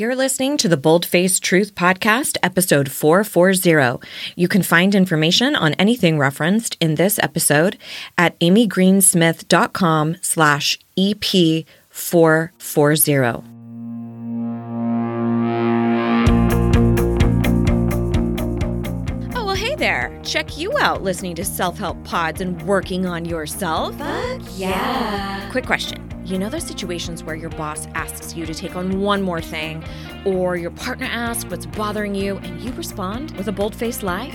You're listening to the Boldface Truth Podcast, episode 440. You can find information on anything referenced in this episode at amygreensmith.com slash EP440. Oh, well, hey there. Check you out listening to self help pods and working on yourself. Fuck yeah. Quick question. You know those situations where your boss asks you to take on one more thing, or your partner asks what's bothering you, and you respond with a bold faced lie?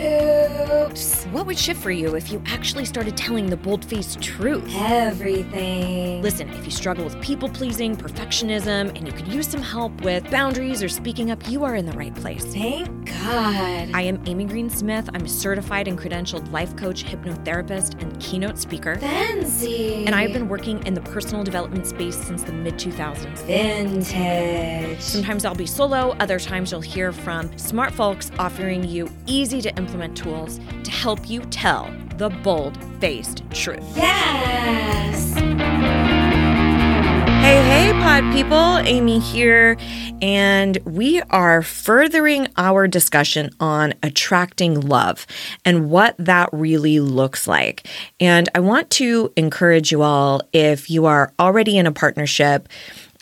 Oops. What would shift for you if you actually started telling the bold faced truth? Everything. Listen, if you struggle with people pleasing, perfectionism, and you could use some help with boundaries or speaking up, you are in the right place. Thank God. I am Amy Green Smith. I'm a certified and credentialed life coach, hypnotherapist, and keynote speaker. Fancy. And I've been working in the personal development space since the mid 2000s. vintage. Sometimes I'll be solo, other times you'll hear from smart folks offering you easy to implement tools to help you tell the bold faced truth. Yes. Hey, hey, pod people, Amy here, and we are furthering our discussion on attracting love and what that really looks like. And I want to encourage you all if you are already in a partnership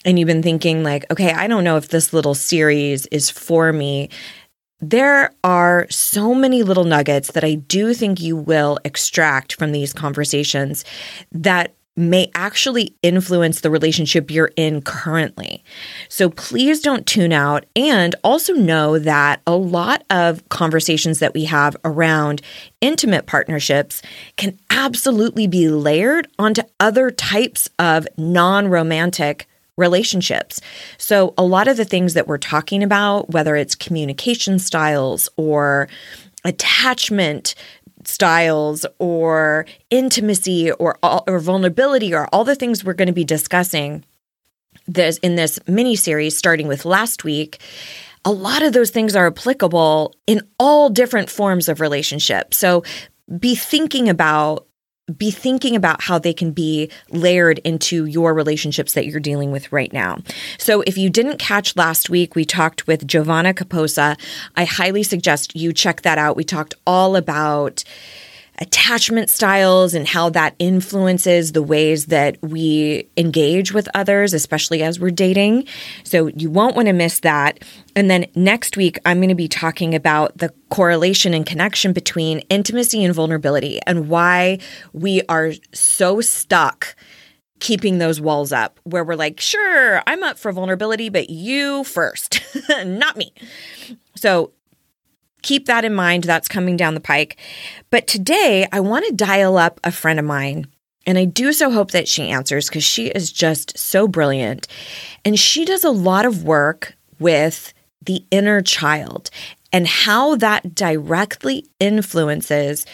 and you've been thinking, like, okay, I don't know if this little series is for me. There are so many little nuggets that I do think you will extract from these conversations that may actually influence the relationship you're in currently. So please don't tune out. And also know that a lot of conversations that we have around intimate partnerships can absolutely be layered onto other types of non romantic relationships. So, a lot of the things that we're talking about, whether it's communication styles or attachment styles or intimacy or or vulnerability or all the things we're going to be discussing this in this mini series starting with last week a lot of those things are applicable in all different forms of relationship. So be thinking about be thinking about how they can be layered into your relationships that you're dealing with right now. So, if you didn't catch last week, we talked with Giovanna Caposa. I highly suggest you check that out. We talked all about attachment styles and how that influences the ways that we engage with others, especially as we're dating. So you won't want to miss that. And then next week, I'm going to be talking about the correlation and connection between intimacy and vulnerability and why we are so stuck keeping those walls up where we're like, sure, I'm up for vulnerability, but you first, not me. So keep that in mind. That's coming down the pike. But today, I want to dial up a friend of mine. And I do so hope that she answers because she is just so brilliant. And she does a lot of work with the inner child and how that directly influences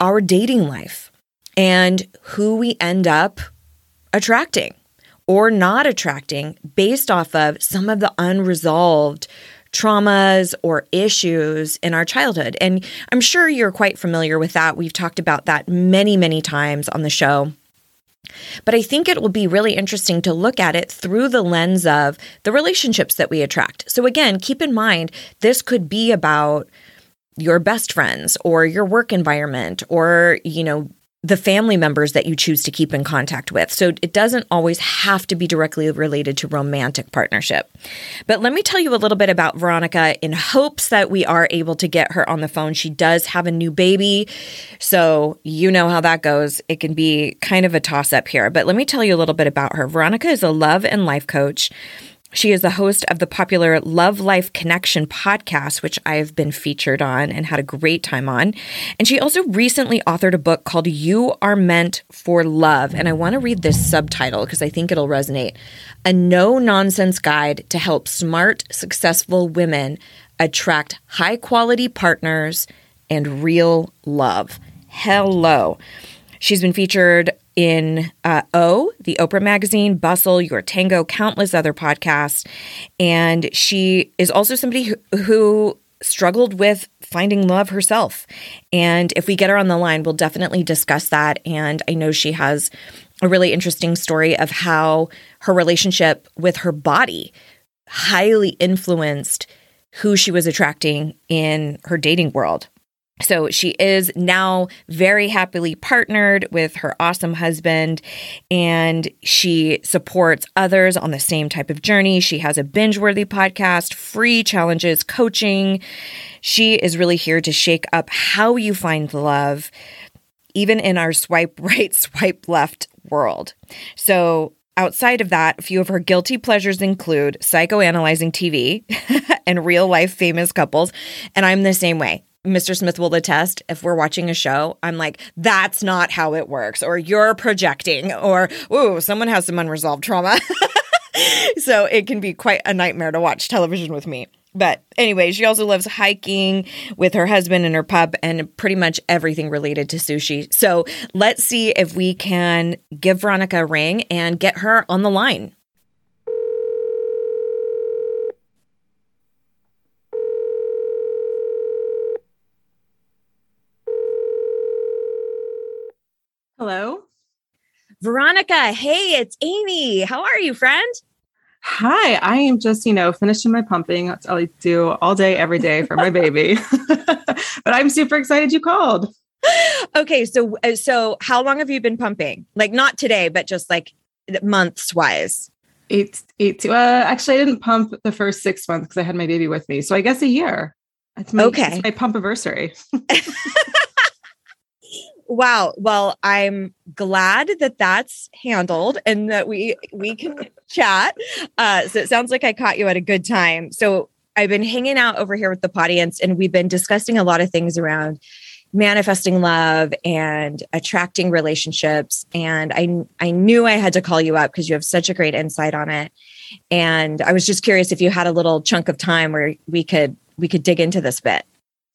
our dating life and who we end up attracting or not attracting based off of some of the unresolved traumas or issues in our childhood. And I'm sure you're quite familiar with that. We've talked about that many, many times on the show. But I think it will be really interesting to look at it through the lens of the relationships that we attract. So, again, keep in mind this could be about your best friends or your work environment or, you know, the family members that you choose to keep in contact with. So it doesn't always have to be directly related to romantic partnership. But let me tell you a little bit about Veronica in hopes that we are able to get her on the phone. She does have a new baby. So you know how that goes. It can be kind of a toss up here. But let me tell you a little bit about her. Veronica is a love and life coach. She is the host of the popular Love Life Connection podcast, which I've been featured on and had a great time on. And she also recently authored a book called You Are Meant for Love. And I want to read this subtitle because I think it'll resonate A no nonsense guide to help smart, successful women attract high quality partners and real love. Hello. She's been featured in uh, O, the Oprah magazine, Bustle, Your Tango, countless other podcasts. And she is also somebody who, who struggled with finding love herself. And if we get her on the line, we'll definitely discuss that. And I know she has a really interesting story of how her relationship with her body highly influenced who she was attracting in her dating world. So she is now very happily partnered with her awesome husband, and she supports others on the same type of journey. She has a binge worthy podcast, free challenges, coaching. She is really here to shake up how you find love, even in our swipe right, swipe left world. So Outside of that, a few of her guilty pleasures include psychoanalyzing TV and real life famous couples. And I'm the same way. Mr. Smith will attest if we're watching a show, I'm like, that's not how it works, or you're projecting, or, ooh, someone has some unresolved trauma. so it can be quite a nightmare to watch television with me. But anyway, she also loves hiking with her husband and her pup and pretty much everything related to sushi. So let's see if we can give Veronica a ring and get her on the line. Hello. Veronica, hey, it's Amy. How are you, friend? Hi, I am just, you know, finishing my pumping. That's all I do all day, every day for my baby. but I'm super excited you called. Okay, so uh, so how long have you been pumping? Like not today, but just like months wise. Eight, eight. Uh, actually, I didn't pump the first six months because I had my baby with me. So I guess a year. That's my, okay. It's my pump anniversary. Wow. Well, I'm glad that that's handled and that we we can chat. Uh, so it sounds like I caught you at a good time. So I've been hanging out over here with the audience, and we've been discussing a lot of things around manifesting love and attracting relationships. And I I knew I had to call you up because you have such a great insight on it. And I was just curious if you had a little chunk of time where we could we could dig into this bit.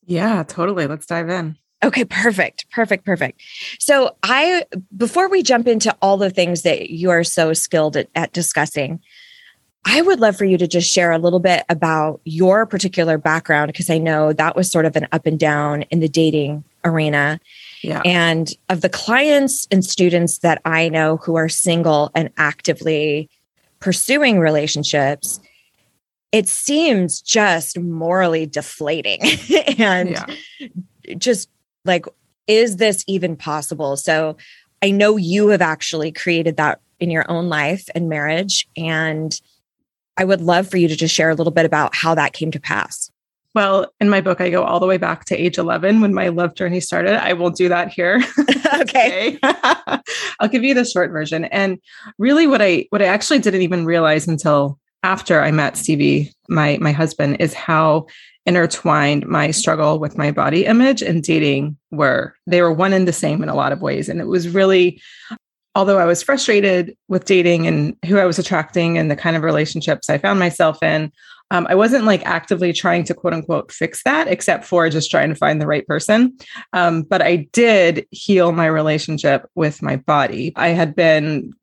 Yeah, totally. Let's dive in. Okay, perfect. Perfect. Perfect. So, I, before we jump into all the things that you are so skilled at, at, discussing, I would love for you to just share a little bit about your particular background because I know that was sort of an up and down in the dating arena. Yeah. And of the clients and students that I know who are single and actively pursuing relationships, it seems just morally deflating and yeah. just like is this even possible so i know you have actually created that in your own life and marriage and i would love for you to just share a little bit about how that came to pass well, in my book, I go all the way back to age 11 when my love journey started. I won't do that here. okay. I'll give you the short version. And really what I what I actually didn't even realize until after I met Stevie, my my husband, is how intertwined my struggle with my body image and dating were. They were one and the same in a lot of ways. And it was really, although I was frustrated with dating and who I was attracting and the kind of relationships I found myself in, um, I wasn't like actively trying to quote unquote fix that, except for just trying to find the right person. Um, but I did heal my relationship with my body. I had been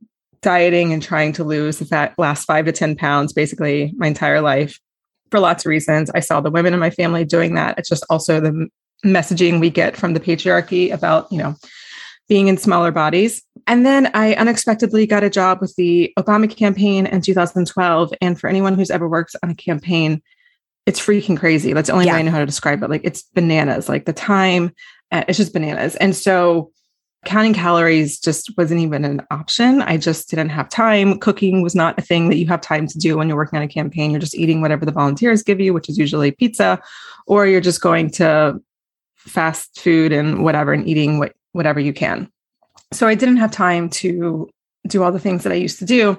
dieting and trying to lose the fat last five to 10 pounds basically my entire life for lots of reasons. I saw the women in my family doing that. It's just also the messaging we get from the patriarchy about, you know, being in smaller bodies. And then I unexpectedly got a job with the Obama campaign in 2012. And for anyone who's ever worked on a campaign, it's freaking crazy. That's the only yeah. way I know how to describe it. Like it's bananas, like the time, uh, it's just bananas. And so counting calories just wasn't even an option. I just didn't have time. Cooking was not a thing that you have time to do when you're working on a campaign. You're just eating whatever the volunteers give you, which is usually pizza, or you're just going to fast food and whatever and eating what, whatever you can. So I didn't have time to do all the things that I used to do.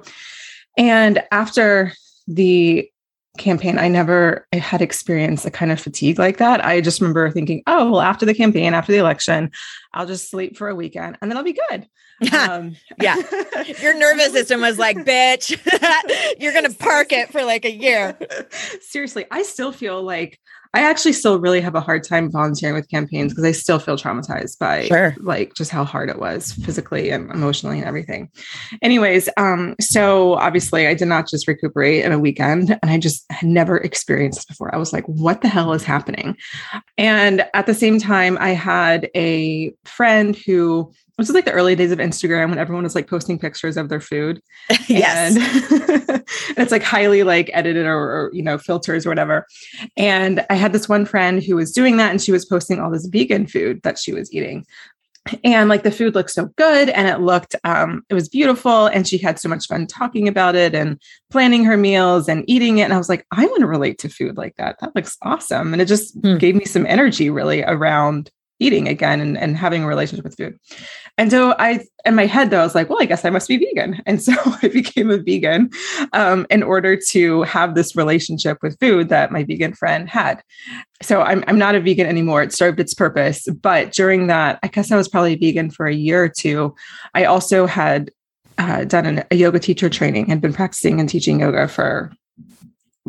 And after the campaign, I never had experienced a kind of fatigue like that. I just remember thinking, oh, well, after the campaign, after the election, I'll just sleep for a weekend and then I'll be good. Um, yeah. Your nervous system was like, bitch, you're going to park it for like a year. Seriously, I still feel like I actually still really have a hard time volunteering with campaigns because I still feel traumatized by sure. like just how hard it was physically and emotionally and everything. Anyways, um, so obviously I did not just recuperate in a weekend and I just had never experienced this before. I was like, what the hell is happening? And at the same time, I had a friend who was like the early days of Instagram when everyone was like posting pictures of their food. yes. And, and it's like highly like edited or, or, you know, filters or whatever. And I had this one friend who was doing that and she was posting all this vegan food that she was eating. And like the food looked so good and it looked, um, it was beautiful. And she had so much fun talking about it and planning her meals and eating it. And I was like, I want to relate to food like that. That looks awesome. And it just Hmm. gave me some energy really around eating again and, and having a relationship with food. And so I, in my head though, I was like, well, I guess I must be vegan. And so I became a vegan um, in order to have this relationship with food that my vegan friend had. So I'm, I'm not a vegan anymore. It served its purpose. But during that, I guess I was probably vegan for a year or two. I also had uh, done an, a yoga teacher training and been practicing and teaching yoga for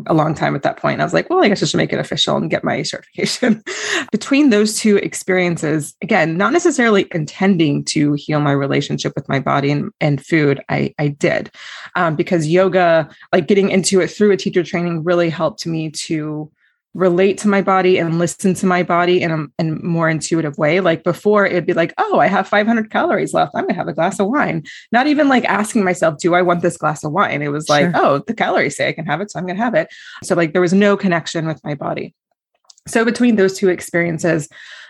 a long time at that point. I was like, well, I guess I should make it official and get my certification. Between those two experiences, again, not necessarily intending to heal my relationship with my body and, and food, I, I did. Um, because yoga, like getting into it through a teacher training, really helped me to relate to my body and listen to my body in a, in a more intuitive way. Like before, it'd be like, oh, I have 500 calories left. I'm going to have a glass of wine. Not even like asking myself, do I want this glass of wine? It was like, Sure. oh, the calories say I can have it. So I'm going to have it. So like there was no connection with my body. So between those two experiences,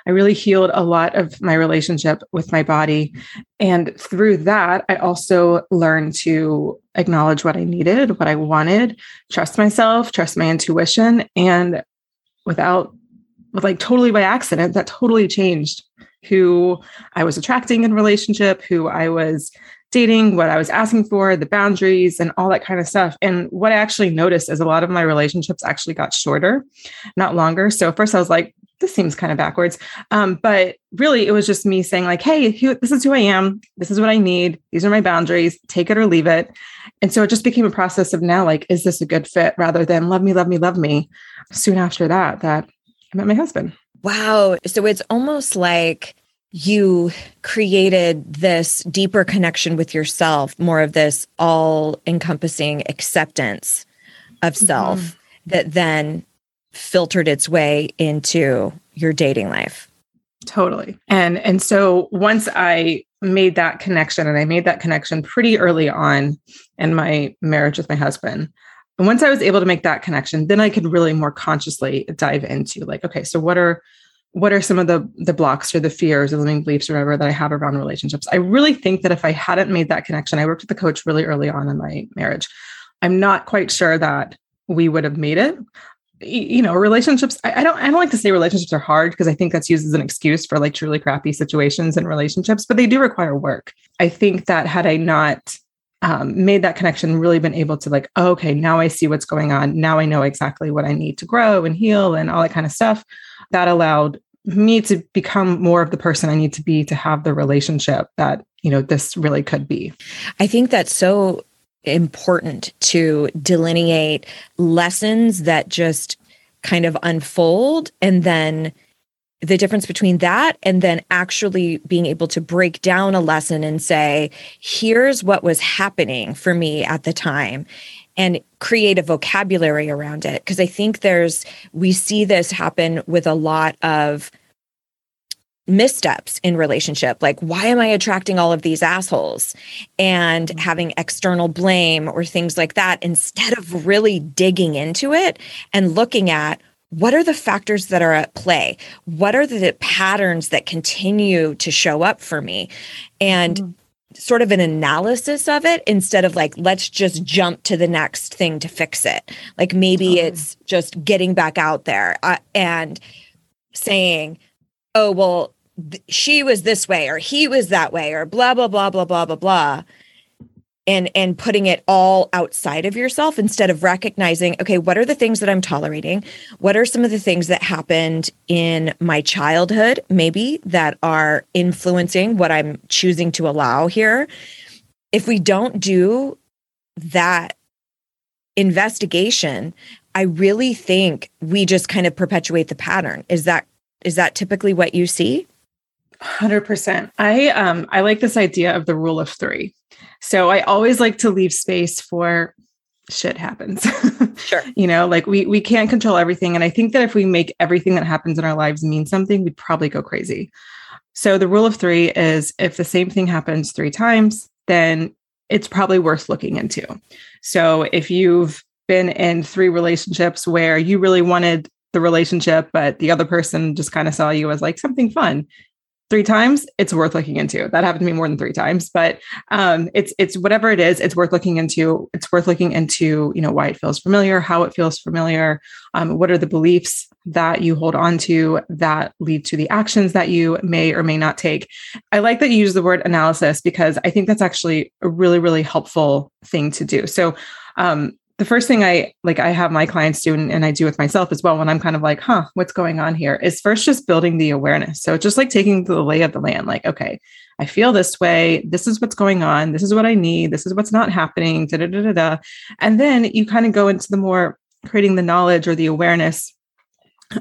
I really healed a lot of my relationship with my body. And through that, I also learned to acknowledge what I needed, what I wanted, trust myself, trust my intuition. And without, with like totally by accident, that totally changed who I was attracting in relationship, who I was dating, what I was asking for, the boundaries, and all that kind of stuff. And what I actually noticed is a lot of my relationships actually got shorter, not longer. So first I was like, this seems kind of backwards. Um, but really, it was just me saying, like, hey, this is who I am. This is what I need. These are my boundaries. Take it or leave it. And so it just became a process of now, like, is this a good fit rather than love me, love me, love me. Soon after that, that I met my husband. Wow. So it's almost like you created this deeper connection with yourself, more of this all encompassing acceptance of mm-hmm. self that then filtered its way into your dating life. Totally. And and so once I made that connection and I made that connection pretty early on in my marriage with my husband. And once I was able to make that connection, then I could really more consciously dive into like, okay, so what are what are some of the the blocks or the fears or limiting beliefs or whatever that I have around relationships? I really think that if I hadn't made that connection, I worked with the coach really early on in my marriage. I'm not quite sure that we would have made it you know relationships I, I don't i don't like to say relationships are hard because i think that's used as an excuse for like truly crappy situations and relationships but they do require work i think that had i not um, made that connection really been able to like oh, okay now i see what's going on now i know exactly what i need to grow and heal and all that kind of stuff that allowed me to become more of the person i need to be to have the relationship that you know this really could be. I think that's so important to delineate lessons that just kind of unfold and then the difference between that and then actually being able to break down a lesson and say here's what was happening for me at the time and create a vocabulary around it. Because i think there's we see this happen with a lot of missteps in relationship like why am i attracting all of these assholes? And mm-hmm. having external blame or things like that instead of really digging into it and looking at what are the factors that are at play? What are the patterns that continue to show up for me? And mm-hmm. Sort of an analysis of it instead of like let's just jump to the next thing to fix it. Like maybe it's just getting back out there uh, and saying oh well th- she was this way or he was that way or blah blah blah blah blah blah blah and and putting it all outside of yourself instead of recognizing okay what are the things that i'm tolerating? What are some of the things that happened in my childhood maybe that are influencing what i'm choosing to allow here? If we don't do that investigation i really think we just kind of perpetuate the pattern. Is that is that typically what you see 100% i um i like this idea of the rule of three. So i always like to leave space for shit happens. Sure. you know like we we can't control everything. And i think that if we make everything that happens in our lives mean something we'd probably go crazy. So the rule of three is if the same thing happens three times, then it's probably worth looking into. So if you've been in three relationships where you really wanted the relationship, but the other person just kind of saw you as like something fun, three times, it's worth looking into. That happened to me more than three times, but um, it's it's whatever it is, it's worth looking into. It's worth looking into, you know, why it feels familiar, how it feels familiar, um, what are the beliefs that you hold on to that lead to the actions that you may or may not take. I like that you use the word analysis because I think that's actually a really, really helpful thing to do. So um, the first thing I like I have my clients do and, and, I do with myself as well when I'm kind of like, huh, what's going on here is first just building the awareness. So it's just like taking the lay of the land, like, okay, I feel this way. This is what's going on. This is what I need. This is what's not happening. Da, da, da, da, da. And then you kind of go into the more creating the knowledge or the awareness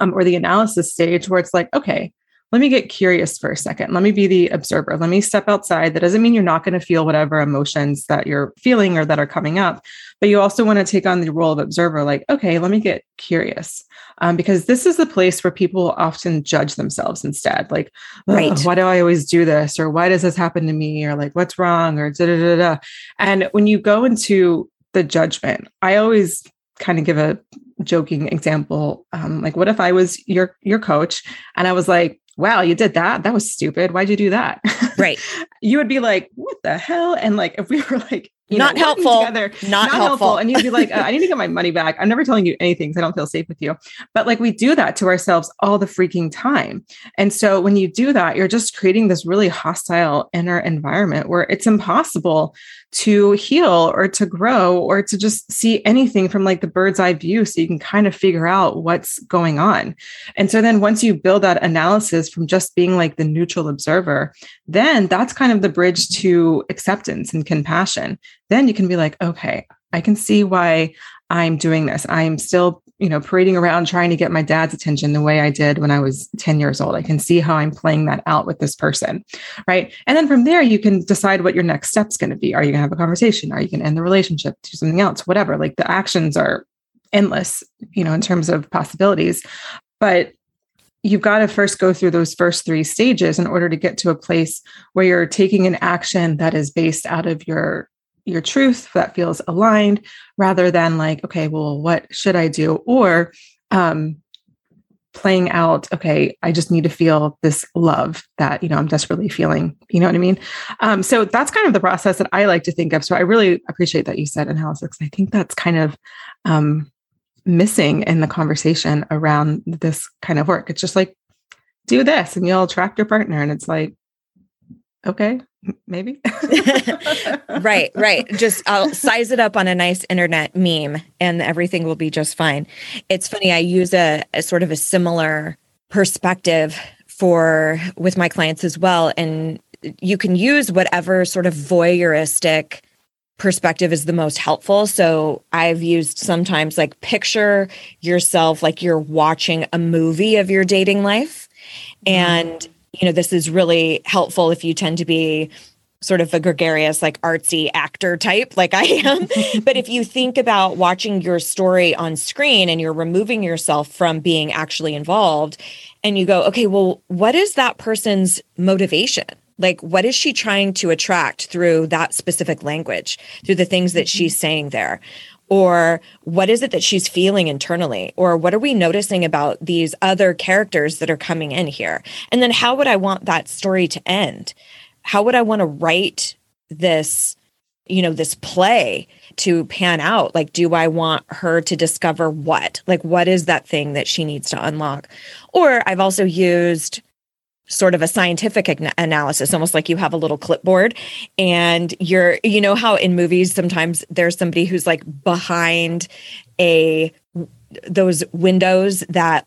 um, or the analysis stage where it's like, okay, let me get curious for a second. Let me be the observer. Let me step outside. That doesn't mean you're not going to feel whatever emotions that you're feeling or that are coming up, but you also want to take on the role of observer, like, okay, let me get curious. Um, because this is the place where people often judge themselves instead. Like, right. why do I always do this? Or why does this happen to me? Or like, what's wrong? Or da da da da. And when you go into the judgment, I always kind of give a joking example um, like what if i was your your coach and i was like wow, you did that. That was stupid. Why'd you do that? Right. you would be like, what the hell? And like, if we were like, not know, helpful, together, not, not helpful. helpful. And you'd be like, uh, I need to get my money back. I'm never telling you anything because I don't feel safe with you. But like we do that to ourselves all the freaking time. And so when you do that, you're just creating this really hostile inner environment where it's impossible to heal or to grow or to just see anything from like the bird's eye view so you can kind of figure out what's going on. And so then once you build that analysis from just being like the neutral observer, then that's kind of the bridge to acceptance and compassion. Then you can be like, okay, I can see why I'm doing this. I'm still you know, parading around trying to get my dad's attention the way I did when I was 10 years old. I can see how I'm playing that out with this person. Right. And then from there, you can decide what your next step's going to be. Are you going to have a conversation? Are you going to end the relationship? Do something else? Whatever. Like the actions are endless, you know, in terms of possibilities. But you've got to first go through those first three stages in order to get to a place where you're taking an action that is based out of your your truth that feels aligned rather than like okay well what should i do? Or um playing out okay i just need to feel this love that you know i'm desperately feeling you know what i mean? Um, so that's kind of the process that i like to think of. So i really appreciate that you said analysis i think that's kind of um, missing in the conversation around this kind of work. It's just like do this and you'll attract your partner. And it's like okay maybe. Right right. Just i'll size it up on a nice internet meme and everything will be just fine. It's funny i use a, a sort of a similar perspective for with my clients as well and you can use whatever sort of voyeuristic perspective is the most helpful. So i've used sometimes like picture yourself like you're watching a movie of your dating life mm-hmm. and you know, this is really helpful if you tend to be sort of a gregarious, like artsy actor type, like I am. but if you think about watching your story on screen and you're removing yourself from being actually involved, and you go, okay, well, what is that person's motivation? Like, what is she trying to attract through that specific language, through the things that she's mm-hmm. saying there? Or what is it that she's feeling internally? Or what are we noticing about these other characters that are coming in here? And then how would i want that story to end? How would i want to write this you know this play to pan out? Like do i want her to discover what? Like what is that thing that she needs to unlock? Or i've also used sort of a scientific analysis almost like you have a little clipboard. And you're you know how in movies sometimes there's somebody who's like behind a those windows that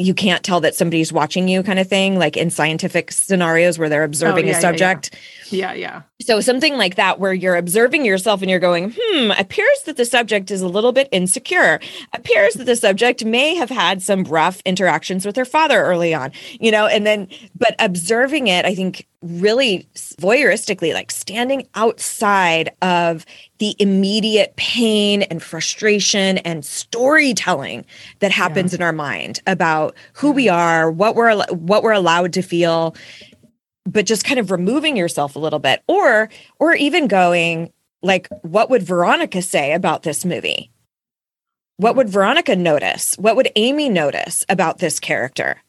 you can't tell that somebody's watching you kind of thing like in scientific scenarios where they're observing oh, yeah, a subject. Yeah, yeah yeah. So something like that where you're observing yourself and you're going hmm appears that the subject is a little bit insecure. Appears that the subject may have had some rough interactions with her father early on you know and then but observing it i think really voyeuristically like standing outside of the immediate pain and frustration and storytelling that happens yeah. in our mind about who we are what we're what we're allowed to feel but just kind of removing yourself a little bit or or even going like what would Veronica say about this movie? What would Veronica notice? What would Amy notice about this character?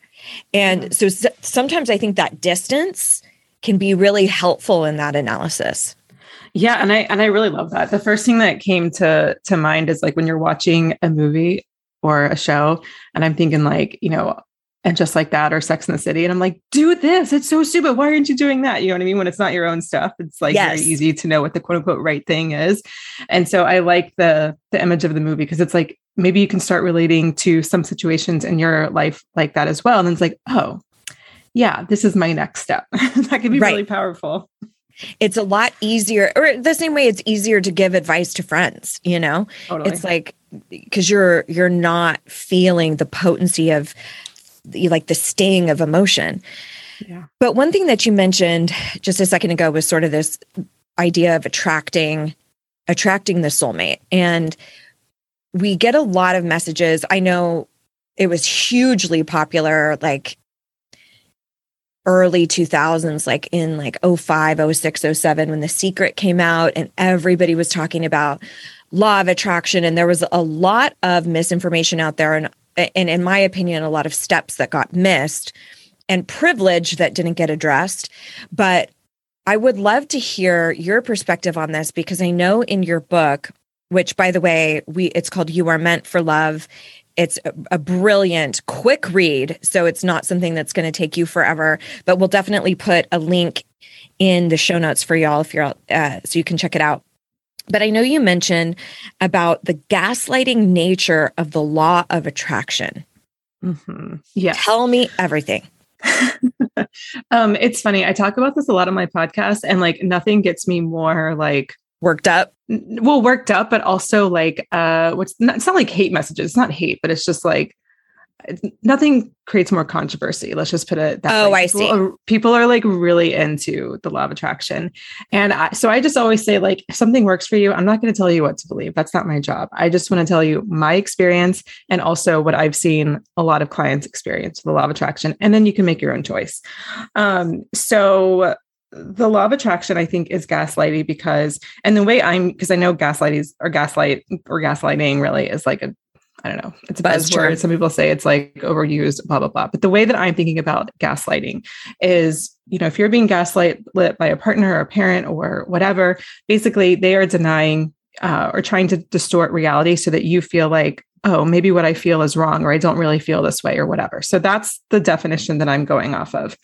And so s- sometimes I think that distance can be really helpful in that analysis. Yeah, and I and I really love that. The first thing that came to to mind is like when you're watching a movie or a show, and I'm thinking like, you know, and just like that or Sex in the City, and I'm like, do this. It's so stupid. Why aren't you doing that? You know what I mean? When it's not your own stuff, it's like Yes. very easy to know what the quote unquote right thing is. And so I like the the image of the movie because it's like maybe you can start relating to some situations in your life like that as well. And then it's like, oh, yeah, this is my next step. that can be Right. really powerful. It's a lot easier, or the same way it's easier to give advice to friends, you know? Totally. It's like because you're you're not feeling the potency of the, like the sting of emotion. Yeah. But one thing that you mentioned just a second ago was sort of this idea of attracting attracting the soulmate. And we get a lot of messages. I know it was hugely popular like early 2000s like in like 05 06 07 when the secret came out and everybody was talking about law of attraction. And there was a lot of misinformation out there and and in my opinion a lot of steps that got missed and privilege that didn't get addressed. But i would love to hear your perspective on this because i know in your book which by the way we it's called you are meant for love it's a, a brilliant quick read so it's not something that's going to take you forever but we'll definitely put a link in the show notes for y'all if you're uh, so you can check it out but i know you mentioned about the gaslighting nature of the law of attraction Mm-hmm. Yeah. tell me everything um, it's funny. I talk about this a lot on my podcast, and like nothing gets me more like worked up well worked up, but also like uh, what's not, it's not like hate messages. It's not hate, but it's just like nothing creates more controversy. Let's just put it that Oh, way. I People see. Are, people are like really into the law of attraction, and I, so I just always say like if something works for you, I'm not going to tell you what to believe. That's not my job. I just want to tell you my experience and also what I've seen a lot of clients experience with the law of attraction, and then you can make your own choice. Um, so the law of attraction, I think, is gaslighting because, and the way I'm, because I know gaslighting is, or gaslight or gaslighting really is like a, I don't know, it's a buzzword. Some people say it's like overused, blah, blah, blah. But the way that I'm thinking about gaslighting is, you know, if you're being gaslight lit by a partner or a parent or whatever, basically they are denying uh, or trying to distort reality so that you feel like, oh, maybe what I feel is wrong, or I don't really feel this way, or whatever. So that's the definition that I'm going off of.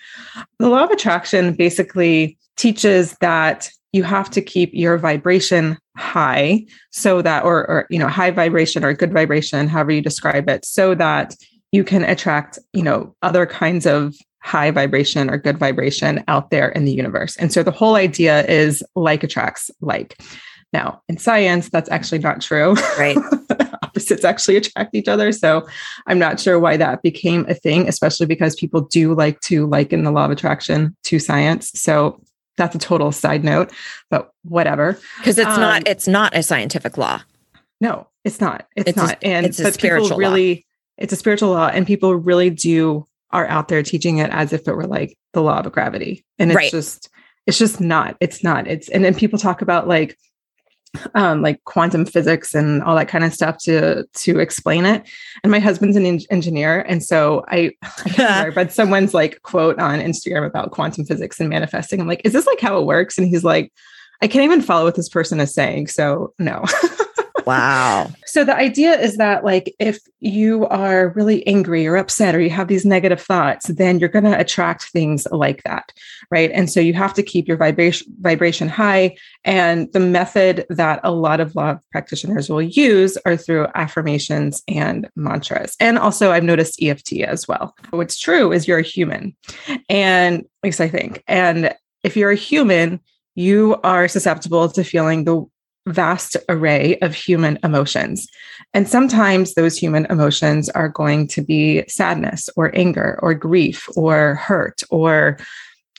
The law of attraction basically teaches that you have to keep your vibration high so that, or, or you know, high vibration or good vibration, however you describe it, so that you can attract, you know, other kinds of high vibration or good vibration out there in the universe. And so the whole idea is like attracts like. Now, in science, that's actually not true. right Opposites actually attract each other. So I'm not sure why that became a thing, especially because people do like to liken the law of attraction to science. So that's a total side note, but whatever. because it's Um, not it's not a scientific law No, it's not. It's, It's a- not. and it's a but law. people really, it's a spiritual law, and people really do are out there teaching it as if it were like the law of gravity, and it's Right. just, it's just not. It's not. It's and then people talk about like, um, like quantum physics and all that kind of stuff to to explain it. And my husband's an en- engineer, and so I, I remember, I read someone's like quote on Instagram about quantum physics and manifesting. I'm like, is this like how it works? And he's like. I can't even follow what this person is saying. So no. wow So the idea is that like if you are really angry or upset or you have these negative thoughts, then you're going to attract things like that, right? And so you have to keep your vibration vibration high and the method that a lot of law practitioners will use are through affirmations and mantras. And also I've noticed EFT as well. What's true is you're a human. And at least I think. And if you're a human, you are susceptible to feeling the vast array of human emotions. And sometimes those human emotions are going to be sadness or anger or grief or hurt or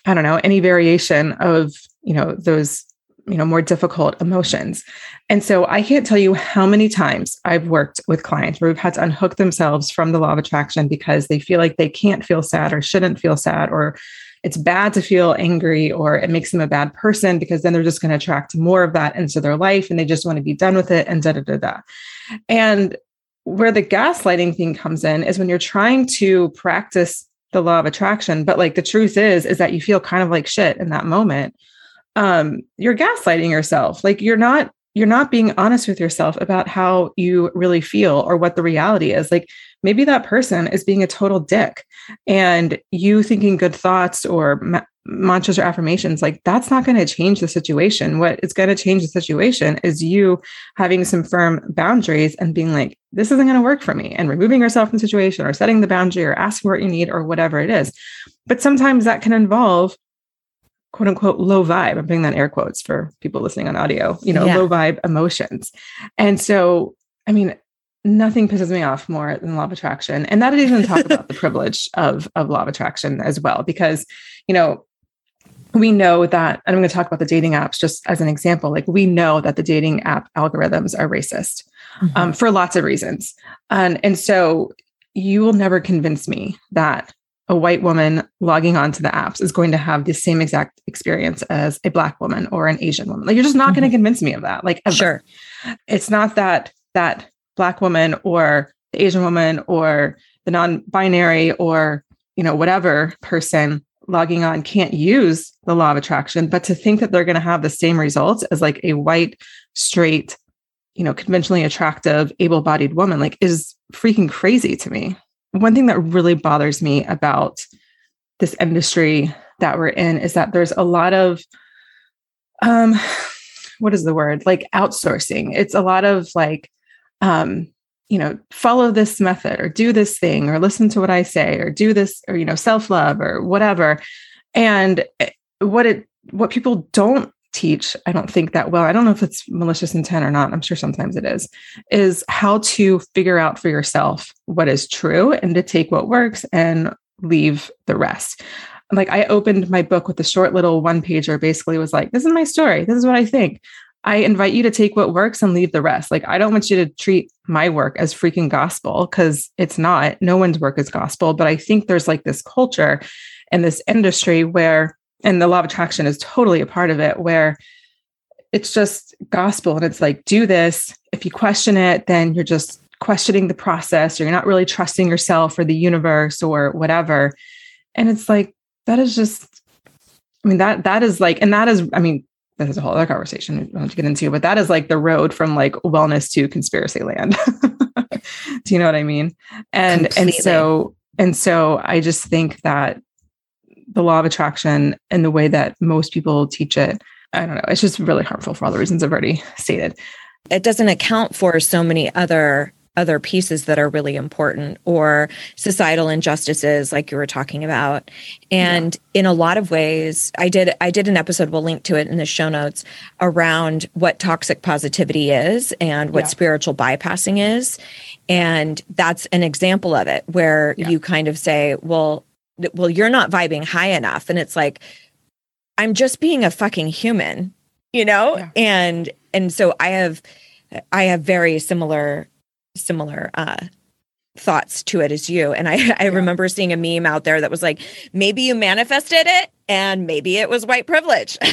I don't know, any variation of, you know, those, you know, more difficult emotions. And so I can't tell you how many times I've worked with clients where we've had to unhook themselves from the law of attraction because they feel like they can't feel sad or shouldn't feel sad or it's bad to feel angry or it makes them a bad person because then they're just going to attract more of that into their life and they just want to be done with it and da da da da. And where the gaslighting thing comes in is when you're trying to practice the law of attraction, but like the truth is, is that you feel kind of like shit in that moment. Um, you're gaslighting yourself. Like you're not you're not being honest with yourself about how you really feel or what the reality is. Like maybe that person is being a total dick and you thinking good thoughts or ma- mantras or affirmations, like that's not going to change the situation. What is going to change the situation is you having some firm boundaries and being like, this isn't going to work for me and removing yourself from the situation or setting the boundary or asking what you need or whatever it is. But sometimes that can involve quote unquote low vibe. I'm putting that in air quotes for people listening on audio, you know, yeah. low vibe emotions. And so, I mean, nothing pisses me off more than law of attraction. And that even talk about the privilege of, of law of attraction as well, because, you know, we know that, and I'm going to talk about the dating apps just as an example. Like, we know that the dating app algorithms are racist mm-hmm. um, for lots of reasons. And, and so, you will never convince me that a white woman logging onto the apps is going to have the same exact experience as a black woman or an Asian woman. Like you're just not mm-hmm. going to convince me of that. Like ever. sure, it's not that that black woman or the Asian woman or the non-binary or you know whatever person logging on can't use the law of attraction, but to think that they're going to have the same results as like a white, straight, you know, conventionally attractive, able-bodied woman, like is freaking crazy to me. One thing that really bothers me about this industry that we're in is that there's a lot of um what is the word? Like outsourcing. It's a lot of like um you know follow this method or do this thing or listen to what i say or do this or you know self love or whatever. And eh, what it what people don't teach i don't think that well i don't know if it's malicious intent or not i'm sure sometimes it is is how to figure out for yourself what is true and to take what works and leave the rest. Like i opened my book with a short little one pager basically was like this is my story. This is what i think i invite you to take what works and leave the rest. Like i don't want you to treat my work as freaking gospel because it's not. No one's work is gospel. But i think there's like this culture and this industry where and the law of attraction is totally a part of it where it's just gospel. And it's like do this. If you question it then you're just questioning the process or you're not really trusting yourself or the universe or whatever. And it's like that is just i mean that that is like and that is i mean that is a whole other conversation we don't have to get into but that is like the road from like wellness to conspiracy land do you know what i mean and Completely. and so and so i just think that the law of attraction and the way that most people teach it. I don't know. It's just really harmful for all the reasons I've already stated. It doesn't account for so many other other pieces that are really important or societal injustices like you were talking about and yeah. in a lot of ways i did i did an episode we'll link to it in the show notes around what toxic positivity is and what yeah. spiritual bypassing is and that's an example of it where yeah. you kind of say well well, you're not vibing high enough. And it's like, I'm just being a fucking human, you know? And and so I have I have very similar similar uh thoughts to it as you. And I, I yeah. remember seeing a meme out there that was like, maybe you manifested it and maybe it was white privilege.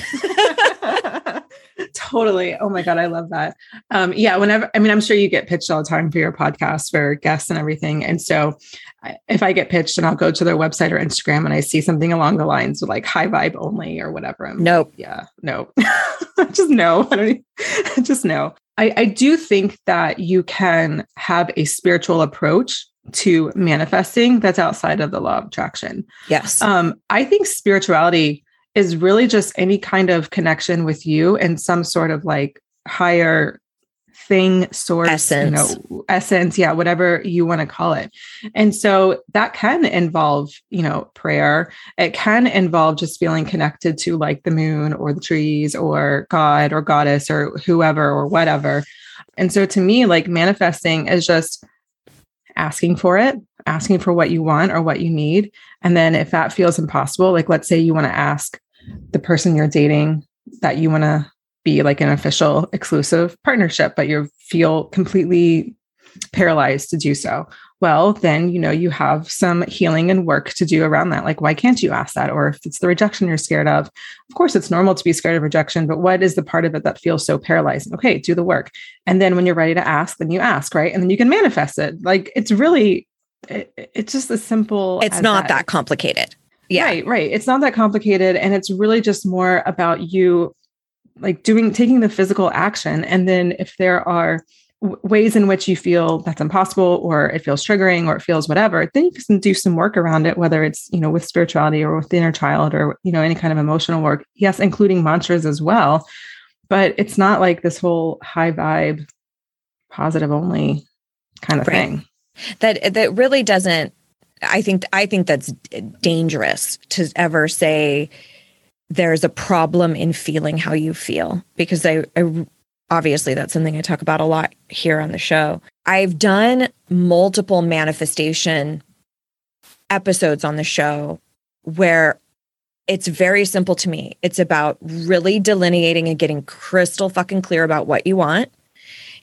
totally. Oh my God. I love that. Um, yeah. Whenever, I mean, I'm sure you get pitched all the time for your podcast for guests and everything. And so if I get pitched and I'll go to their website or Instagram and I see something along the lines of like high vibe only or whatever. I'm nope. Like, yeah. No. just no. I don't even, just no. I, I do think that you can have a spiritual approach to manifesting that's outside of the law of attraction. Yes. Um, I think spirituality is really just any kind of connection with you and some sort of like higher thing source essence. you know essence. yeah whatever you want to call it. And so that can involve you know prayer. It can involve just feeling connected to like the moon or the trees or god or goddess or whoever or whatever. And so to me like manifesting is just asking for it asking for what you want or what you need. And then if that feels impossible like let's say you want to ask the person you're dating that you want to be like an official exclusive partnership, but you feel completely paralyzed to do so. well, then, you know, you have some healing and work to do around that. Like, why can't you ask that? Or if it's the rejection you're scared of, of course, it's normal to be scared of rejection, but what is the part of it that feels so paralyzing? Okay, do the work. And then when you're ready to ask, then you ask, right? And then you can manifest it. Like, it's really, it, it's just as simple. It's not that. that complicated. Yeah. Right, right. It's not that complicated. And it's really just more about you like doing, taking the physical action. And then if there are, ways in which you feel that's impossible or it feels triggering or it feels whatever then you can do some work around it whether it's you know with spirituality or with the inner child or you know any kind of emotional work yes including mantras as well but it's not like this whole high vibe positive only kind of right. thing that that really doesn't i think i think that's dangerous to ever say there's a problem in feeling how you feel because I, I obviously that's something I talk about a lot here on the show. I've done multiple manifestation episodes on the show where it's very simple to me. It's about really delineating and getting crystal fucking clear about what you want.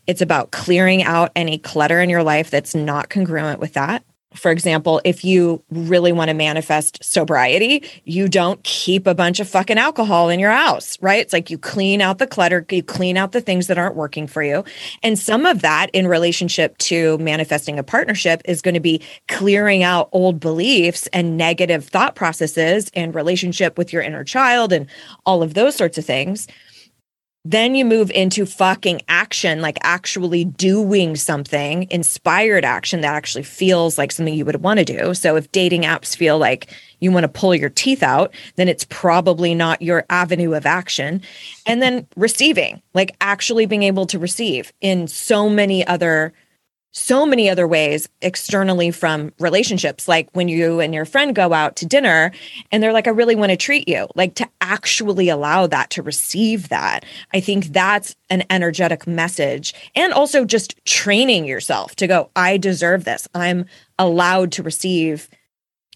It's about clearing out any clutter in your life that's not congruent with that for example, if you really want to manifest sobriety, you don't keep a bunch of fucking alcohol in your house, right? It's like you clean out the clutter, you clean out the things that aren't working for you. And some of that in relationship to manifesting a partnership is going to be clearing out old beliefs and negative thought processes and relationship with your inner child and all of those sorts of things. Then you move into fucking action, like actually doing something, inspired action that actually feels like something you would want to do. So if dating apps feel like you want to pull your teeth out, then it's probably not your avenue of action. And then receiving, like actually being able to receive in so many other so many other ways externally from relationships. Like when you and your friend go out to dinner and they're like i really want to treat you. Like to actually allow that to receive that i think that's an energetic message. And also just training yourself to go i deserve this. I'm allowed to receive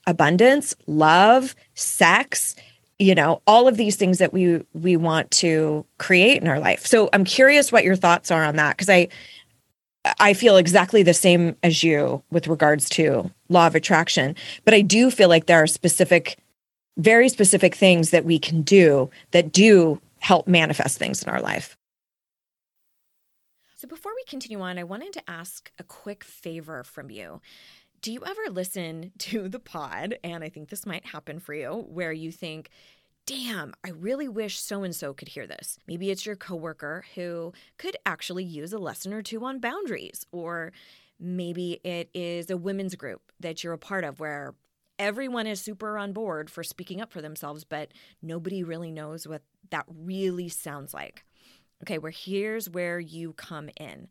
abundance love sex you know all of these things that we we want to create in our life. So i'm curious what your thoughts are on that because i I feel exactly the same as you with regards to law of attraction, but I do feel like there are specific, very specific things that we can do that do help manifest things in our life. So before we continue on, I wanted to ask a quick favor from you. Do you ever listen to the pod? And I think this might happen for you, where you think, damn, I really wish so and so could hear this. Maybe it's your coworker who could actually use a lesson or two on boundaries, or maybe it is a women's group that you're a part of where everyone is super on board for speaking up for themselves, but nobody really knows what that really sounds like. Okay, well, here's where you come in.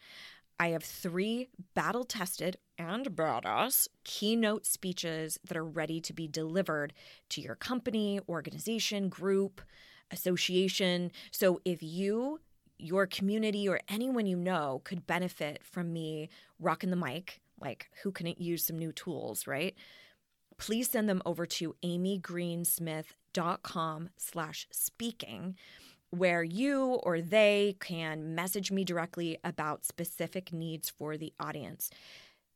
I have three battle tested and badass keynote speeches that are ready to be delivered to your company, organization, group, association. So if you, your community, or anyone you know could benefit from me rocking the mic, like who couldn't use some new tools, right? Please send them over to amygreensmith.com slash speaking where you or they can message me directly about specific needs for the audience.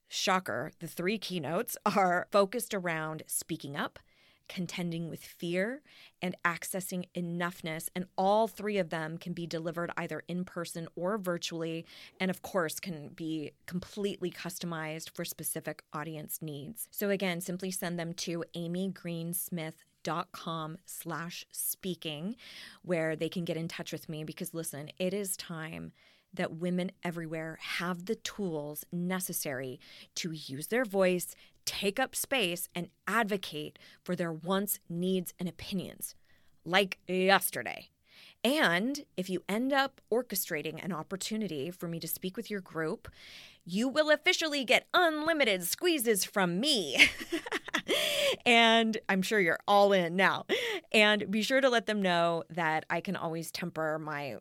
Shocker, the three keynotes are focused around speaking up, contending with fear, and accessing enoughness. And all three of them can be delivered either in person or virtually, and of course, can be completely customized for specific audience needs. So, again, simply send them to Amy Greensmith dot com slash speaking where they can get in touch with me because listen it is time that women everywhere have the tools necessary to use their voice take up space and advocate for their wants needs and opinions like yesterday and if you end up orchestrating an opportunity for me to speak with your group, you will officially get unlimited squeezes from me. and I'm sure you're all in now. And be sure to let them know that I can always temper my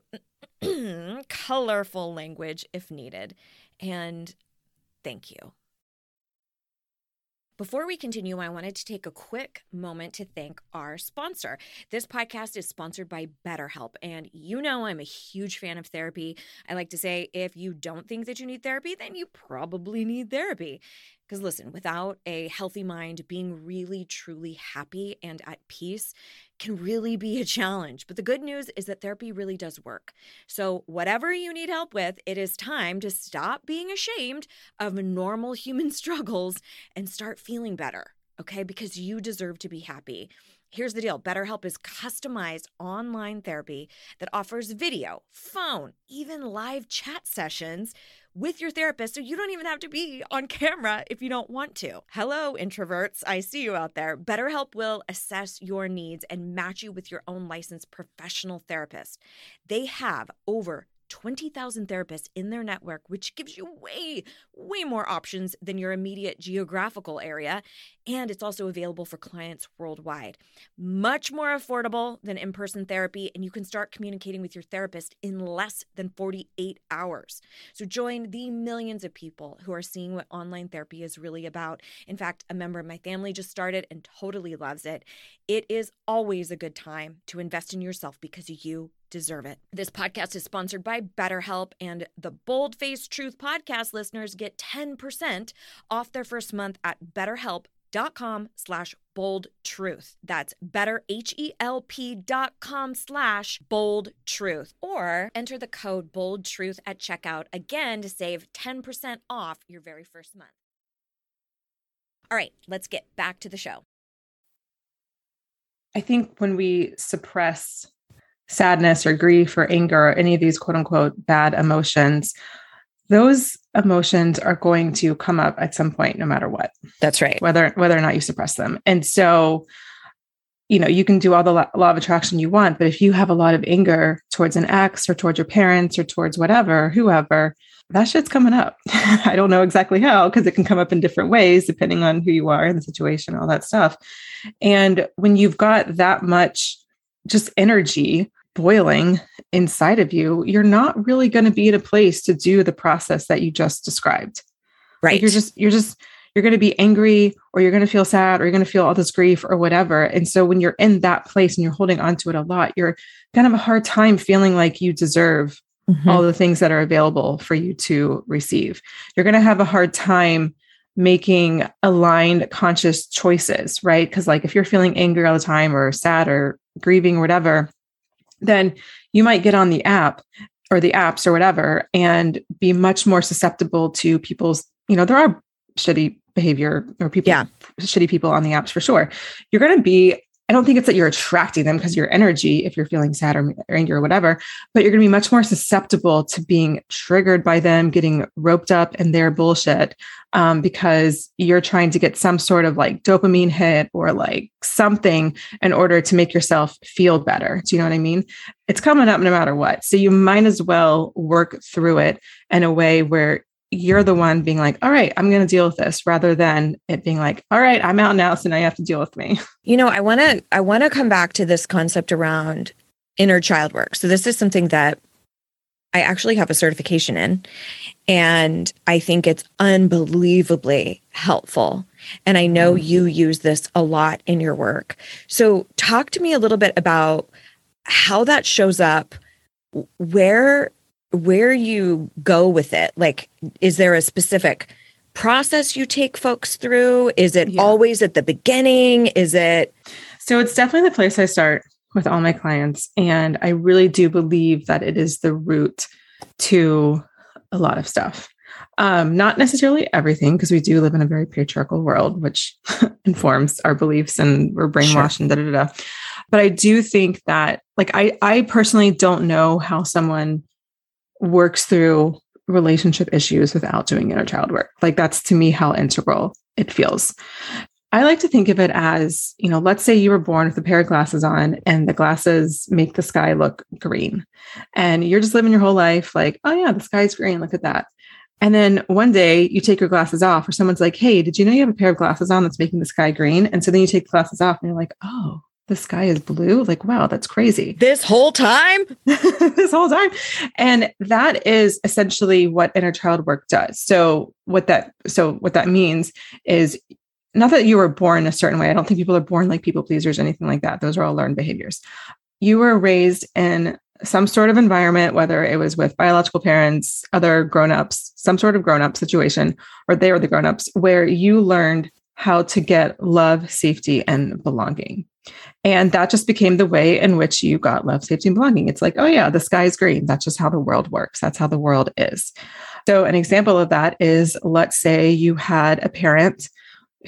colorful language if needed. And thank you. Before we continue, I wanted to take a quick moment to thank our sponsor. This podcast is sponsored by BetterHelp, and you know I'm a huge fan of therapy. I like to say if you don't think that you need therapy, then you probably need therapy. Because listen, without a healthy mind, being really, truly happy and at peace can really be a challenge. But the good news is that therapy really does work. So, whatever you need help with, it is time to stop being ashamed of normal human struggles and start feeling better, okay? Because you deserve to be happy. Here's the deal BetterHelp is customized online therapy that offers video, phone, even live chat sessions with your therapist so you don't even have to be on camera if you don't want to. Hello, introverts. I see you out there. BetterHelp will assess your needs and match you with your own licensed professional therapist. They have over 20,000 therapists in their network, which gives you way, way more options than your immediate geographical area. And it's also available for clients worldwide. Much more affordable than in person therapy, and you can start communicating with your therapist in less than 48 hours. So join the millions of people who are seeing what online therapy is really about. In fact, a member of my family just started and totally loves it. It is always a good time to invest in yourself because you deserve it. This podcast is sponsored by BetterHelp, and the Bold Face Truth podcast listeners get 10% off their first month at betterhelp.com slash bold truth. That's betterhelp.com slash bold truth. Or enter the code bold truth at checkout again to save 10% off your very first month. All right, let's get back to the show. I think when we suppress sadness or grief or anger or any of these quote unquote bad emotions, those emotions are going to come up at some point no matter what. That's right. Whether whether or not you suppress them. And so you know, you can do all the law of attraction you want, but if you have a lot of anger towards an ex or towards your parents or towards whatever, whoever, that shit's coming up. I don't know exactly how because it can come up in different ways depending on who you are in the situation, all that stuff. And when you've got that much just energy boiling inside of you, you're not really going to be in a place to do the process that you just described. Right. Like you're just, you're just, you're going to be angry or you're going to feel sad or you're going to feel all this grief or whatever. And so when you're in that place and you're holding on to it a lot, you're going to have a hard time feeling like you deserve mm-hmm. all the things that are available for you to receive. You're going to have a hard time making aligned conscious choices, right? Because like if you're feeling angry all the time or sad or grieving or whatever, then you might get on the app or the apps or whatever and be much more susceptible to people's, you know, there are shitty behavior or people, yeah. shitty people on the apps for sure. You're going to be I don't think it's that you're attracting them because your energy, if you're feeling sad or, angry or whatever, but you're going to be much more susceptible to being triggered by them, getting roped up in their bullshit um, because you're trying to get some sort of like dopamine hit or like something in order to make yourself feel better. Do you know what I mean? It's coming up no matter what. So you might as well work through it in a way where you're the one being like, all right, I'm going to deal with this rather than it being like, all right, I'm out now. So now you have to deal with me. You know, I want to, I want to come back to this concept around inner child work. So this is something that I actually have a certification in, and I think it's unbelievably helpful. And I know mm-hmm. you use this a lot in your work. So talk to me a little bit about how that shows up, where where you go with it. Like, is there a specific process you take folks through? Is it yeah. always at the beginning? Is it? So it's definitely the place I start with all my clients. And I really do believe that it is the root to a lot of stuff. Um, not necessarily everything, because we do live in a very patriarchal world, which informs our beliefs and we're brainwashed sure. and da da da. But I do think that, like, I I personally don't know how someone works through relationship issues without doing inner child work. Like that's to me how integral it feels. I like to think of it as, you know, let's say you were born with a pair of glasses on and the glasses make the sky look green. And you're just living your whole life like, oh yeah, the sky's green, look at that. And then one day you take your glasses off, or someone's like, hey, did you know you have a pair of glasses on that's making the sky green? And so then you take the glasses off and you're like, oh, the sky is blue. Like, wow, that's crazy. This whole time? this whole time. And that is essentially what inner child work does. So what that so what that means is not that you were born a certain way. I don't think people are born like people pleasers or anything like that. Those are all learned behaviors. You were raised in some sort of environment, whether it was with biological parents, other grown-ups, some sort of grown-up situation, or they were the grown-ups, where you learned how to get love, safety, and belonging. And that just became the way in which you got love, safety, and belonging. It's like, oh yeah, the sky is green. That's just how the world works. That's how the world is. So, an example of that is let's say you had a parent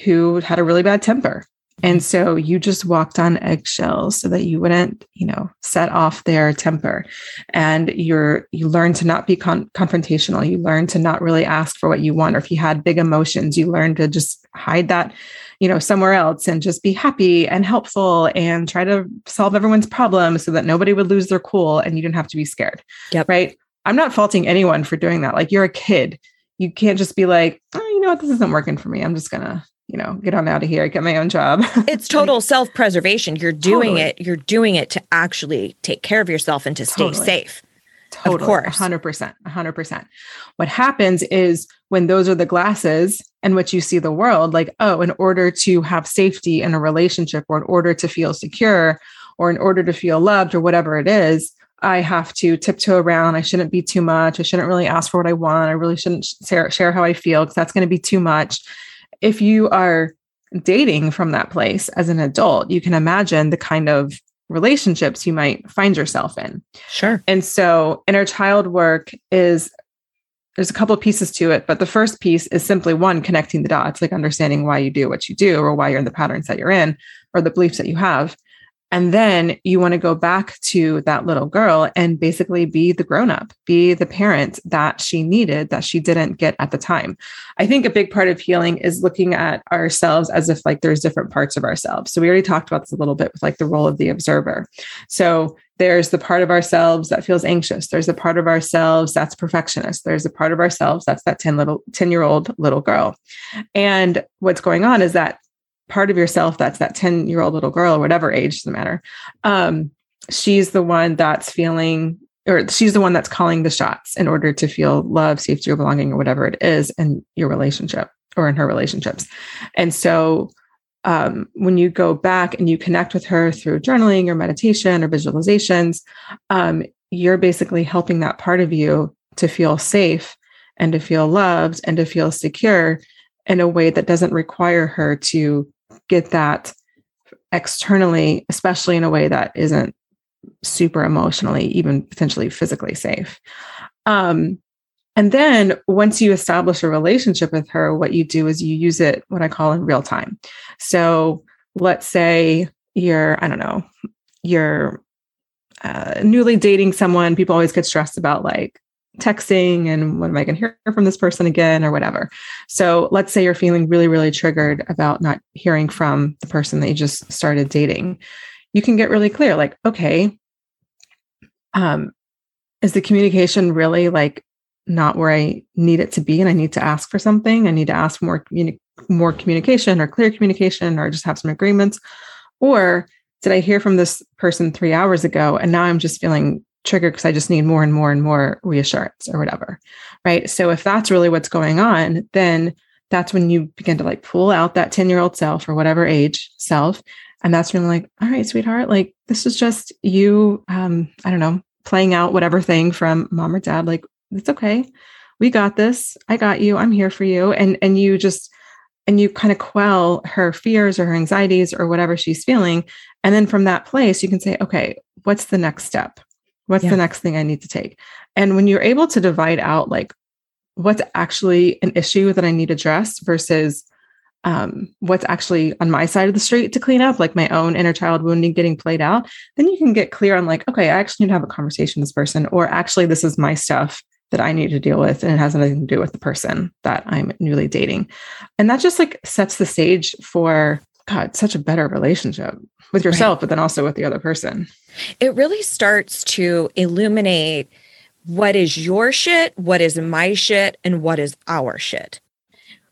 who had a really bad temper. And so you just walked on eggshells so that you wouldn't, you know, set off their temper. And you're you learn to not be con- confrontational. You learn to not really ask for what you want. Or if you had big emotions, you learn to just hide that, you know, somewhere else and just be happy and helpful and try to solve everyone's problems so that nobody would lose their cool and you didn't have to be scared. Yep. Right. I'm not faulting anyone for doing that. Like you're a kid. You can't just be like, oh, you know what, this isn't working for me. I'm just gonna you know, get on out of here, get my own job. it's total self preservation. You're doing Totally. it. You're doing it to actually take care of yourself and to stay Totally. safe. Totally, Of course. 100%. 100%. What happens is when those are the glasses in which you see the world, like, oh, in order to have safety in a relationship or in order to feel secure or in order to feel loved or whatever it is, I have to tiptoe around. I shouldn't be too much. I shouldn't really ask for what I want. I really shouldn't share, share how I feel because that's going to be too much. If you are dating from that place as an adult, you can imagine the kind of relationships you might find yourself in. Sure. And so inner child work is there's a couple of pieces to it, but the first piece is simply one connecting the dots, like understanding why you do what you do or why you're in the patterns that you're in or the beliefs that you have. And then you want to go back to that little girl and basically be the grown up, be the parent that she needed that she didn't get at the time. I think a big part of healing is looking at ourselves as if like there's different parts of ourselves. So we already talked about this a little bit with like the role of the observer. So there's the part of ourselves that feels anxious. There's a part of ourselves that's perfectionist. There's a part of ourselves that's that 10 little 10 year old little girl. And what's going on is that part of yourself that's that 10 year old little girl or whatever age doesn't matter um, she's the one that's feeling or she's the one that's calling the shots in order to feel love safety or belonging or whatever it is in your relationship or in her relationships and so um, when you go back and you connect with her through journaling or meditation or visualizations um, you're basically helping that part of you to feel safe and to feel loved and to feel secure in a way that doesn't require her to get that externally, especially in a way that isn't super emotionally, even potentially physically safe. Um, and then once you establish a relationship with her, what you do is you use it, what I call in real time. So let's say you're, I don't know, you're uh, newly dating someone. People always get stressed about like texting and when am I going to hear from this person again or whatever. So let's say you're feeling really, really triggered about not hearing from the person that you just started dating. You can get really clear, like, okay, um, is the communication really like not where I need it to be and I need to ask for something? I need to ask more communi- more communication or clear communication or just have some agreements? Or did I hear from this person three hours ago and now I'm just feeling triggered because I just need more and more and more reassurance or whatever. Right. So if that's really what's going on, then that's when you begin to like pull out that 10 year old self or whatever age self. And that's when I'm like, all right, sweetheart, like this is just you, um, I don't know, playing out whatever thing from mom or dad. Like, it's okay. We got this. I got you. I'm here for you. And and you just and you kind of quell her fears or her anxieties or whatever she's feeling. And then from that place, you can say, okay, what's the next step? What's Yeah. the next thing I need to take? And when you're able to divide out like what's actually an issue that I need addressed versus um, what's actually on my side of the street to clean up, like my own inner child wounding getting played out, then you can get clear on like, okay, I actually need to have a conversation with this person, or actually, this is my stuff that I need to deal with, and it has nothing to do with the person that I'm newly dating. And that just like sets the stage for God, such a better relationship with yourself, but then also with the other person. It really starts to illuminate what is your shit, what is my shit, and what is our shit.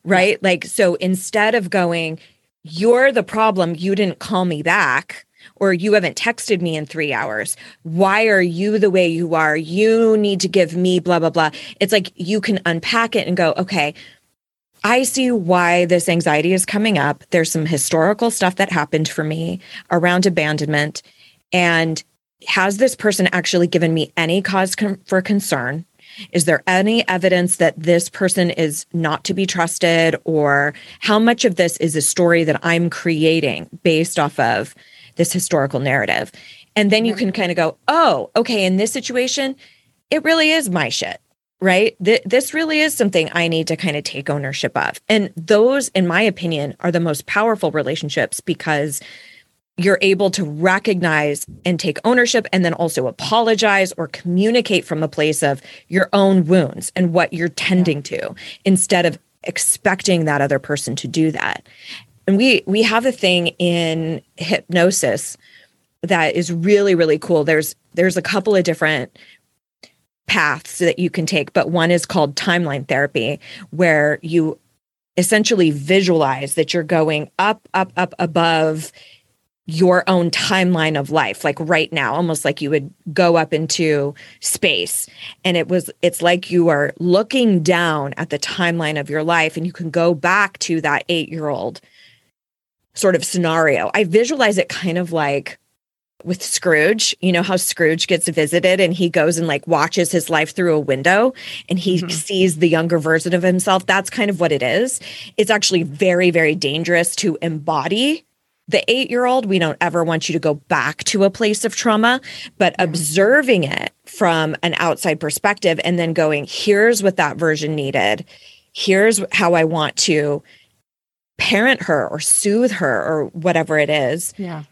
Right? Like, so instead of going, you're the problem, you didn't call me back, or you haven't texted me in three hours. Why are you the way you are? You need to give me blah, blah, blah. It's like you can unpack it and go, okay, I see why this anxiety is coming up. There's some historical stuff that happened for me around abandonment. And has this person actually given me any cause for concern? Is there any evidence that this person is not to be trusted? Or how much of this is a story that I'm creating based off of this historical narrative? And then you mm-hmm. can kind of go, oh, okay, in this situation, it really is my shit, right? Th- this really is something I need to kind of take ownership of. And those, in my opinion, are the most powerful relationships because you're able to recognize and take ownership and then also apologize or communicate from a place of your own wounds and what you're tending to instead of expecting that other person to do that. And we we have a thing in hypnosis that is really really cool. There's there's a couple of different paths that you can take, but one is called timeline therapy where you essentially visualize that you're going up up up above your own timeline of life like right now almost like you would go up into space and it was it's like you are looking down at the timeline of your life and you can go back to that 8-year-old sort of scenario i visualize it kind of like with Scrooge, you know how Scrooge gets visited and he goes and like watches his life through a window and he mm-hmm. sees the younger version of himself. That's kind of what it is. It's actually very, very dangerous to embody the eight year old, we don't ever want you to go back to a place of trauma, but observing it from an outside perspective and then going, here's what that version needed. Here's how I want to parent her or soothe her or whatever it is. Yeah.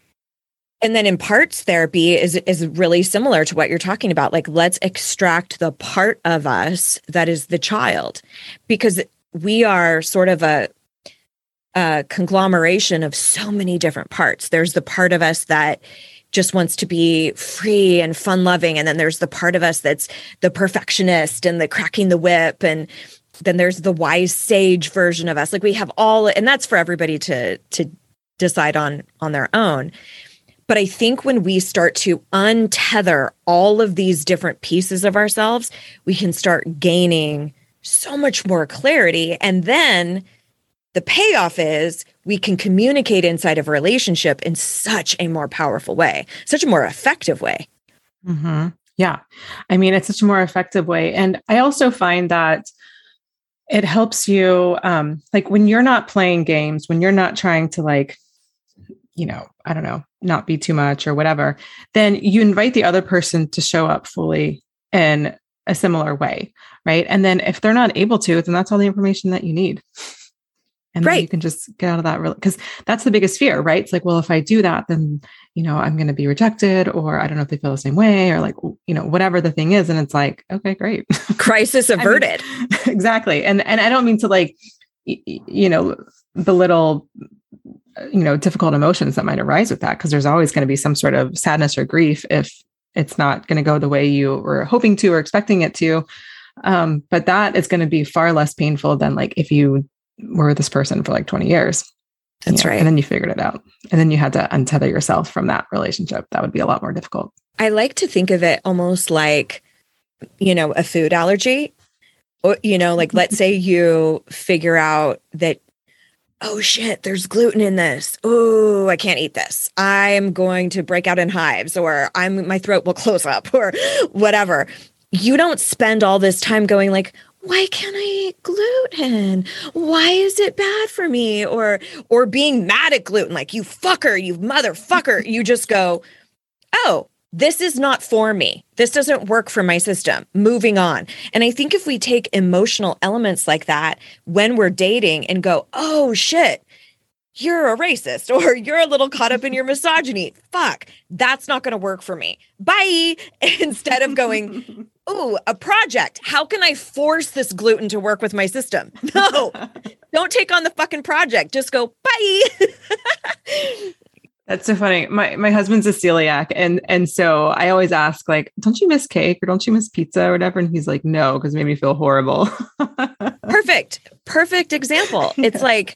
And then in parts therapy is is really similar to what you're talking about. Like let's extract the part of us that is the child because we are sort of a a conglomeration of so many different parts. There's the part of us that just wants to be free and fun loving. And then there's the part of us that's the perfectionist and the cracking the whip. And then there's the wise sage version of us. Like we have all, and that's for everybody to, to decide on, on their own. But I think when we start to untether all of these different pieces of ourselves, we can start gaining so much more clarity. And then the payoff is we can communicate inside of a relationship in such a more powerful way, such a more effective way. Mm-hmm. Yeah. I mean, it's such a more effective way. And I also find that it helps you, um, like when you're not playing games, when you're not trying to, like, you know, I don't know, not be too much or whatever, then you invite the other person to show up fully in a similar way. Right. And then if they're not able to, then that's all the information that you need and right. you can just get out of that because that's the biggest fear right? It's like well if i do that then you know i'm going to be rejected or i don't know if they feel the same way or like you know whatever the thing is. And it's like okay great. Crisis averted I mean, exactly. And and i don't mean to like you know belittle you know difficult emotions that might arise with that because there's always going to be some sort of sadness or grief if it's not going to go the way you were hoping to or expecting it to. Um, but that is going to be far less painful than like if you were this person for like 20 years. That's right. And then you figured it out. And then you had to untether yourself from that relationship. That would be a lot more difficult. I like to think of it almost like, you know, a food allergy. Or, you know, like let's say you figure out that, oh shit, there's gluten in this. Oh, I can't eat this. I'm going to break out in hives or I'm my throat will close up or whatever. You don't spend all this time going like, why can't I eat gluten? Why is it bad for me? Or or being mad at gluten, like you fucker, you motherfucker. you just go, oh, this is not for me. This doesn't work for my system. Moving on. And I think if we take emotional elements like that when we're dating and go, oh shit, you're a racist or you're a little caught up in your misogyny. Fuck, that's not going to work for me. Bye. Instead of going, oh, a project. How can I force this gluten to work with my system? No, don't take on the fucking project. Just go, bye. That's so funny. My my husband's a celiac, and and so I always ask, like, don't you miss cake or don't you miss pizza or whatever? And he's like, no, because it made me feel horrible. Perfect. Perfect example. It's like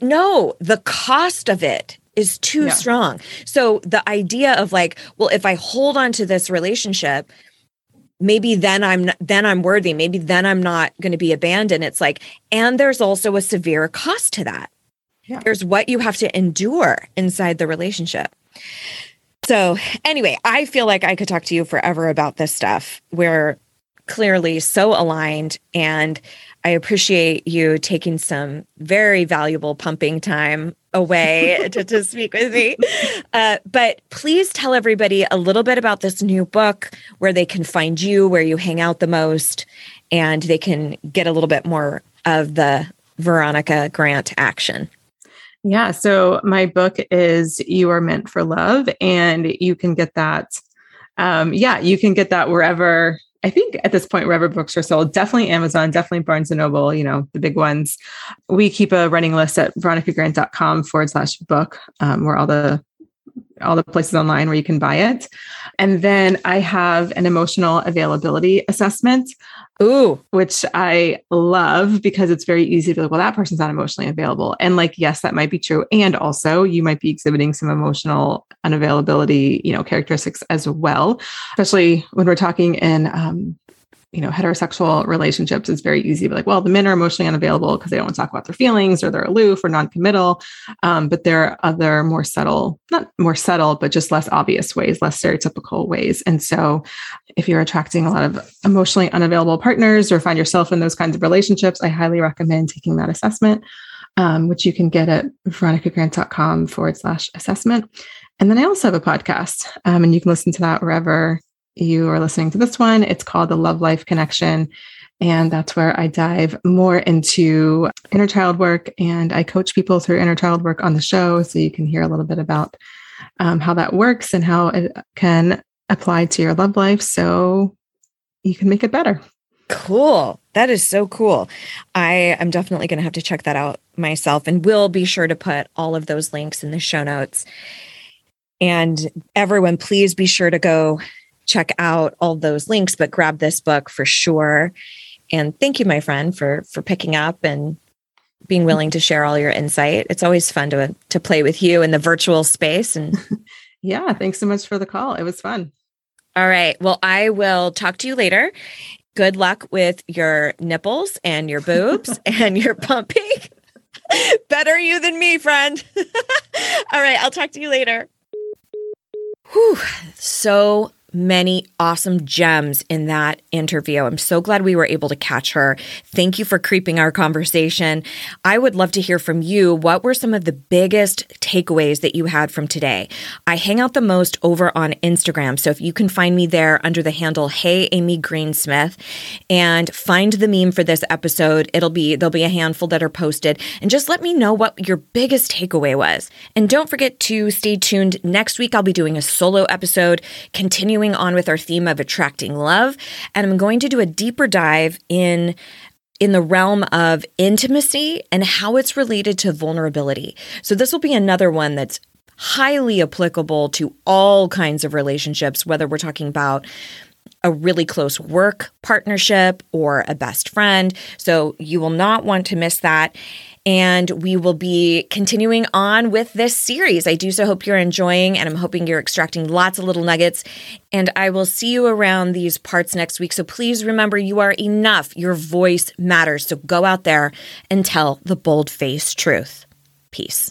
no, the cost of it is too yeah. strong. So the idea of like, well, if I hold on to this relationship, maybe then I'm then I'm worthy. Maybe then I'm not going to be abandoned. It's like, and there's also a severe cost to that. Yeah. There's what you have to endure inside the relationship. So, anyway, I feel like I could talk to you forever about this stuff. We're clearly so aligned, and I appreciate you taking some very valuable pumping time away to, to speak with me. Uh, but please tell everybody a little bit about this new book, where they can find you, where you hang out the most, and they can get a little bit more of the Veronica Grant action. Yeah. So my book is You Are Meant for Love, and you can get that. Um, yeah, you can get that wherever. I think at this point, wherever books are sold, definitely Amazon, definitely Barnes and Noble, you know, the big ones. We keep a running list at veronicagrant.com forward slash book, um, where all the all the places online where you can buy it. And then I have an emotional availability assessment. Ooh, which I love because it's very easy to be like, well, that person's not emotionally available. And like, yes, that might be true. And also you might be exhibiting some emotional unavailability, you know, characteristics as well, especially when we're talking in um, you know, heterosexual relationships, it's very easy to be like, well, the men are emotionally unavailable because they don't want to talk about their feelings or they're aloof or non-committal. Um, but there are other more subtle, not more subtle, but just less obvious ways, less stereotypical ways. And so if you're attracting a lot of emotionally unavailable partners or find yourself in those kinds of relationships, I highly recommend taking that assessment, um, which you can get at veronicagrant.com forward slash assessment. And then I also have a podcast, um, and you can listen to that wherever you are listening to this one. It's called The Love Life Connection. And that's where I dive more into inner child work and I coach people through inner child work on the show. So you can hear a little bit about um, how that works and how it can apply to your love life so you can make it better. Cool. That is so cool. I am definitely going to have to check that out myself and will be sure to put all of those links in the show notes. And everyone, please be sure to go check out all those links, but grab this book for sure. And thank you, my friend, for for picking up and being willing to share all your insight. It's always fun to to play with you in the virtual space. And yeah, thanks so much for the call. It was fun. All right. Well, I will talk to you later. Good luck with your nipples and your boobs and your pumping. Better you than me, friend. all right. I'll talk to you later. Whew. So many awesome gems in that interview. I'm so glad we were able to catch her. Thank you for creeping our conversation. I would love to hear from you. What were some of the biggest takeaways that you had from today? I hang out the most over on Instagram. So if you can find me there under the handle Hey Amy Greensmith and find the meme for this episode, it'll be there'll be a handful that are posted and just let me know what your biggest takeaway was. And don't forget to stay tuned. Next week I'll be doing a solo episode continuing on with our theme of attracting love, and I'm going to do a deeper dive in in the realm of intimacy and how it's related to vulnerability. So this will be another one that's highly applicable to all kinds of relationships, whether we're talking about a really close work partnership or a best friend. So you will not want to miss that. And we will be continuing on with this series. I do so hope you're enjoying, and I'm hoping you're extracting lots of little nuggets. And I will see you around these parts next week. So please remember you are enough. Your voice matters. So go out there and tell the bold faced truth. Peace.